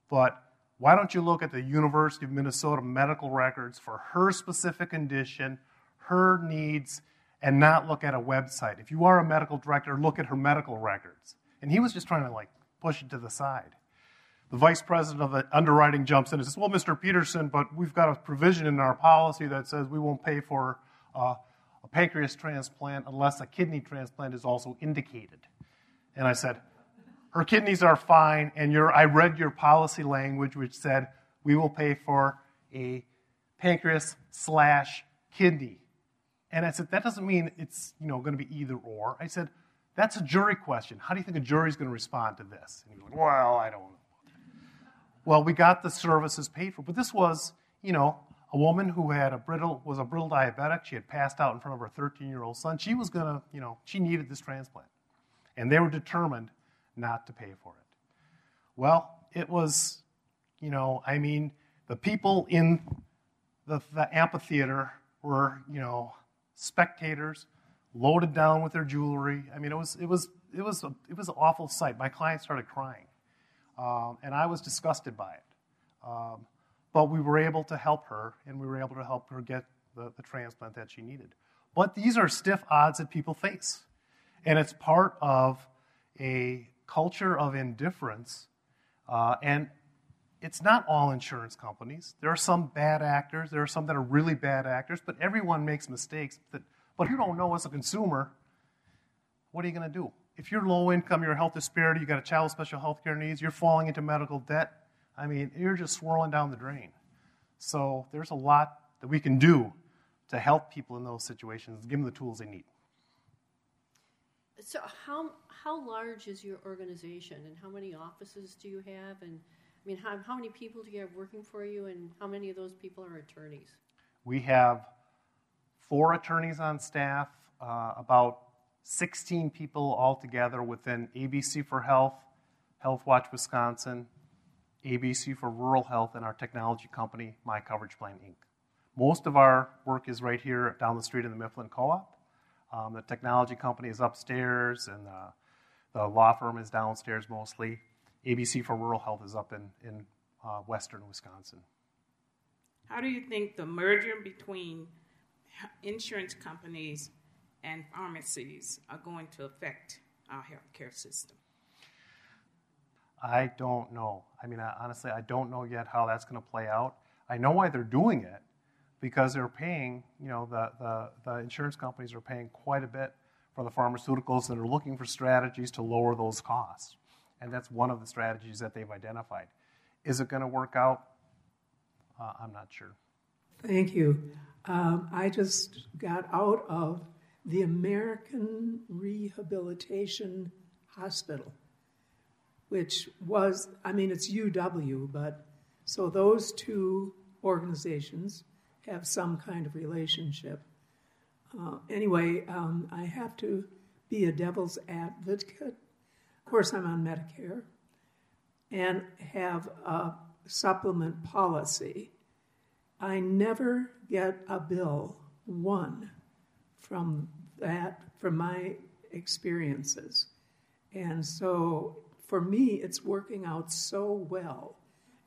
but why don't you look at the University of Minnesota medical records for her specific condition, her needs, and not look at a website? If you are a medical director, look at her medical records. And he was just trying to like push it to the side the vice president of the underwriting jumps in and says, Well, Mr. Peterson, but we've got a provision in our policy that says we won't pay for uh, a pancreas transplant unless a kidney transplant is also indicated. And I said, Her kidneys are fine, and your, I read your policy language, which said we will pay for a pancreas slash kidney. And I said, That doesn't mean it's you know, going to be either or. I said, That's a jury question. How do you think a jury is going to respond to this? And he was like, Well, I don't. Well, we got the services paid for, but this was, you know, a woman who had a brittle was a brittle diabetic. She had passed out in front of her 13-year-old son. She was gonna, you know, she needed this transplant, and they were determined not to pay for it. Well, it was, you know, I mean, the people in the, the amphitheater were, you know, spectators, loaded down with their jewelry. I mean, it was it was it was a, it was an awful sight. My client started crying. Um, and I was disgusted by it. Um, but we were able to help her, and we were able to help her get the, the transplant that she needed. But these are stiff odds that people face. And it's part of a culture of indifference. Uh, and it's not all insurance companies. There are some bad actors, there are some that are really bad actors, but everyone makes mistakes. That, but you don't know as a consumer, what are you going to do? If you're low income, you're a health disparity, You've got a child with special health care needs, you're falling into medical debt, I mean, you're just swirling down the drain. So there's a lot that we can do to help people in those situations, give them the tools they need. So how how large is your organization, and how many offices do you have, and I mean, how, how many people do you have working for you, and how many of those people are attorneys? We have four attorneys on staff, uh, about 16 people altogether within ABC for Health, Health Watch Wisconsin, ABC for Rural Health, and our technology company, My Coverage Plan Inc. Most of our work is right here down the street in the Mifflin Co op. Um, the technology company is upstairs, and the, the, law firm is downstairs mostly. ABC for Rural Health is up in, in uh, western Wisconsin. How do you think the merger between insurance companies and pharmacies are going to affect our healthcare system? I don't know. I mean, I, honestly, I don't know yet how that's going to play out. I know why they're doing it because they're paying, you know, the, the, the insurance companies are paying quite a bit for the pharmaceuticals and are looking for strategies to lower those costs. And that's one of the strategies that they've identified. Is it going to work out? Uh, I'm not sure. Thank you. Um, I just got out of the American Rehabilitation Hospital, which was, I mean, it's UW, but so those two organizations have some kind of relationship. Uh, anyway, um, I have to be a devil's advocate. Of course, I'm on Medicare and have a supplement policy. I never get a bill, one, from that, from my experiences. And so for me, it's working out so well.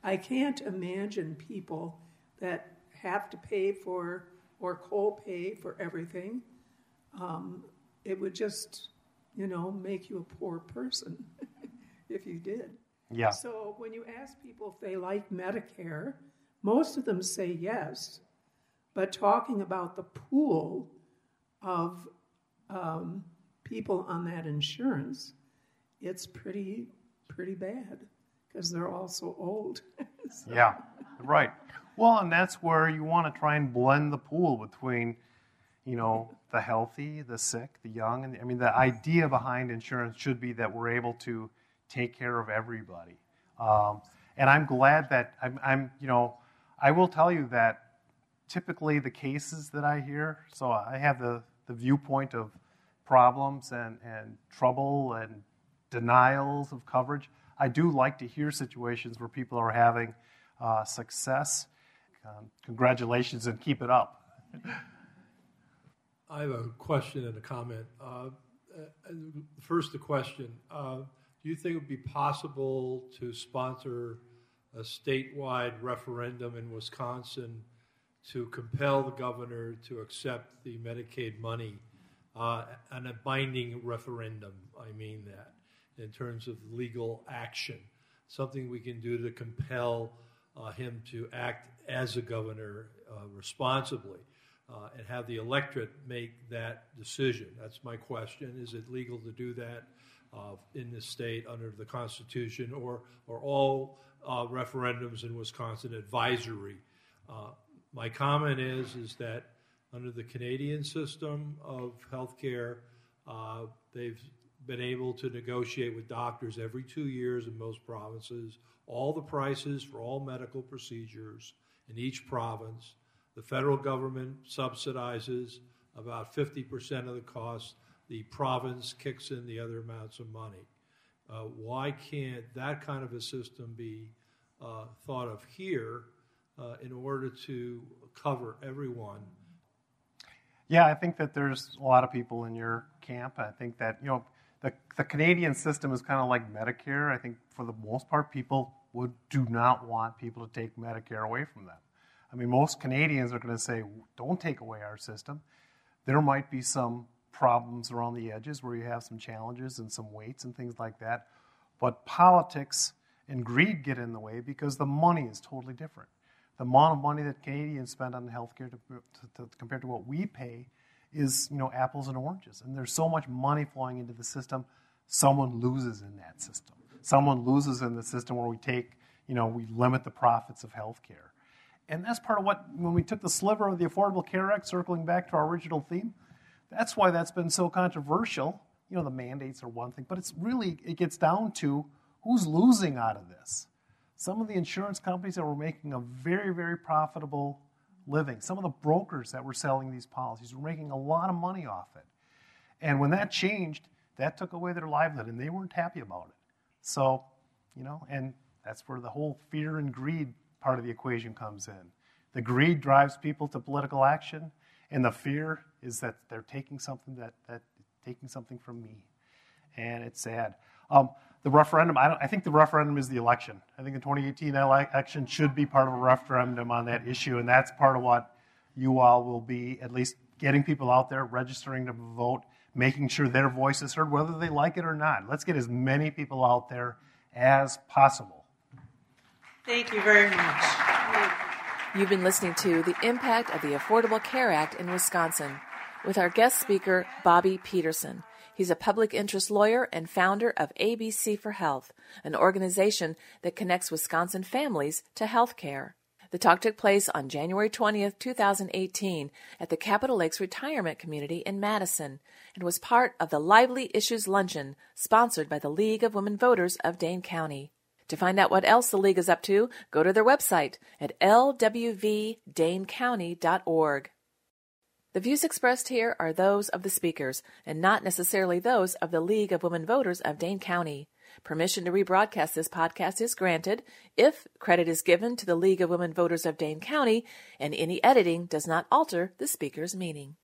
I can't imagine people that have to pay for or co-pay for everything. Um, it would just, you know, make you a poor person if you did. Yeah. So when you ask people if they like Medicare, most of them say yes. But talking about the pool of um, people on that insurance, it's pretty pretty bad because they're all so old. so. Yeah, right. Well, and that's where you want to try and blend the pool between, you know, the healthy, the sick, the young, and the, I mean the idea behind insurance should be that we're able to take care of everybody. Um, and I'm glad that I'm, I'm, you know, I will tell you that typically the cases that I hear, so I have the, the viewpoint of problems and, and trouble and denials of coverage. I do like to hear situations where people are having uh, success um, congratulations and keep it up. I have a question and a comment. Uh, uh, first, the question uh, Do you think it would be possible to sponsor a statewide referendum in Wisconsin to compel the governor to accept the Medicaid money uh, and a binding referendum? I mean that in terms of legal action, something we can do to compel uh, him to act as a governor uh, responsibly uh, and have the electorate make that decision. That's my question. Is it legal to do that uh, in this state under the Constitution, or are all uh, referendums in Wisconsin advisory? Uh, my comment is is that under the Canadian system of health care, they've been able to negotiate with doctors every two years in most provinces all the prices for all medical procedures in each province. The federal government subsidizes about 50% of the cost. The province kicks in the other amounts of money. Uh, why can't that kind of a system be uh, thought of here uh, in order to cover everyone? Yeah, I think that there's a lot of people in your camp. I think that, you know, the, the Canadian system is kind of like Medicare. I think for the most part, people would do not want people to take Medicare away from them. I mean, most Canadians are going to say, don't take away our system. There might be some problems around the edges where you have some challenges and some waits and things like that. But politics and greed get in the way because the money is totally different. The amount of money that Canadians spend on healthcare to, to, to, compared to what we pay is, you know, apples and oranges. And there's so much money flowing into the system, someone loses in that system someone loses in the system where we take, you know, we limit the profits of healthcare. And that's part of what, when we took the sliver of the Affordable Care Act, circling back to our original theme, that's why that's been so controversial. You know, the mandates are one thing, but it's really, it gets down to who's losing out of this. Some of the insurance companies that were making a very, very profitable living, some of the brokers that were selling these policies were making a lot of money off it. And when that changed, that took away their livelihood, and they weren't happy about it. So, you know, and that's where the whole fear and greed part of the equation comes in. The greed drives people to political action, and the fear is that they're taking something that, that taking something from me, and it's sad. Um, the referendum, I, I, think the referendum is the election. I think the 2018 election should be part of a referendum on that issue, and that's part of what you all will be at least getting people out there, registering to vote, making sure their voice is heard, whether they like it or not. Let's get as many people out there as possible. Thank you very much. You've been listening to The Impact of the Affordable Care Act in Wisconsin with our guest speaker, Bobby Peterson. He's a public interest lawyer and founder of ABC for Health, an organization that connects Wisconsin families to health care. The talk took place on January 20th, 2018, at the Capitol Lakes Retirement Community in Madison and was part of the Lively Issues Luncheon sponsored by the League of Women Voters of Dane County. To find out what else the League is up to, go to their website at lwvdanecounty.org. The views expressed here are those of the speakers and not necessarily those of the League of Women Voters of Dane County. Permission to rebroadcast this podcast is granted if credit is given to the League of Women Voters of Dane County and any editing does not alter the speaker's meaning.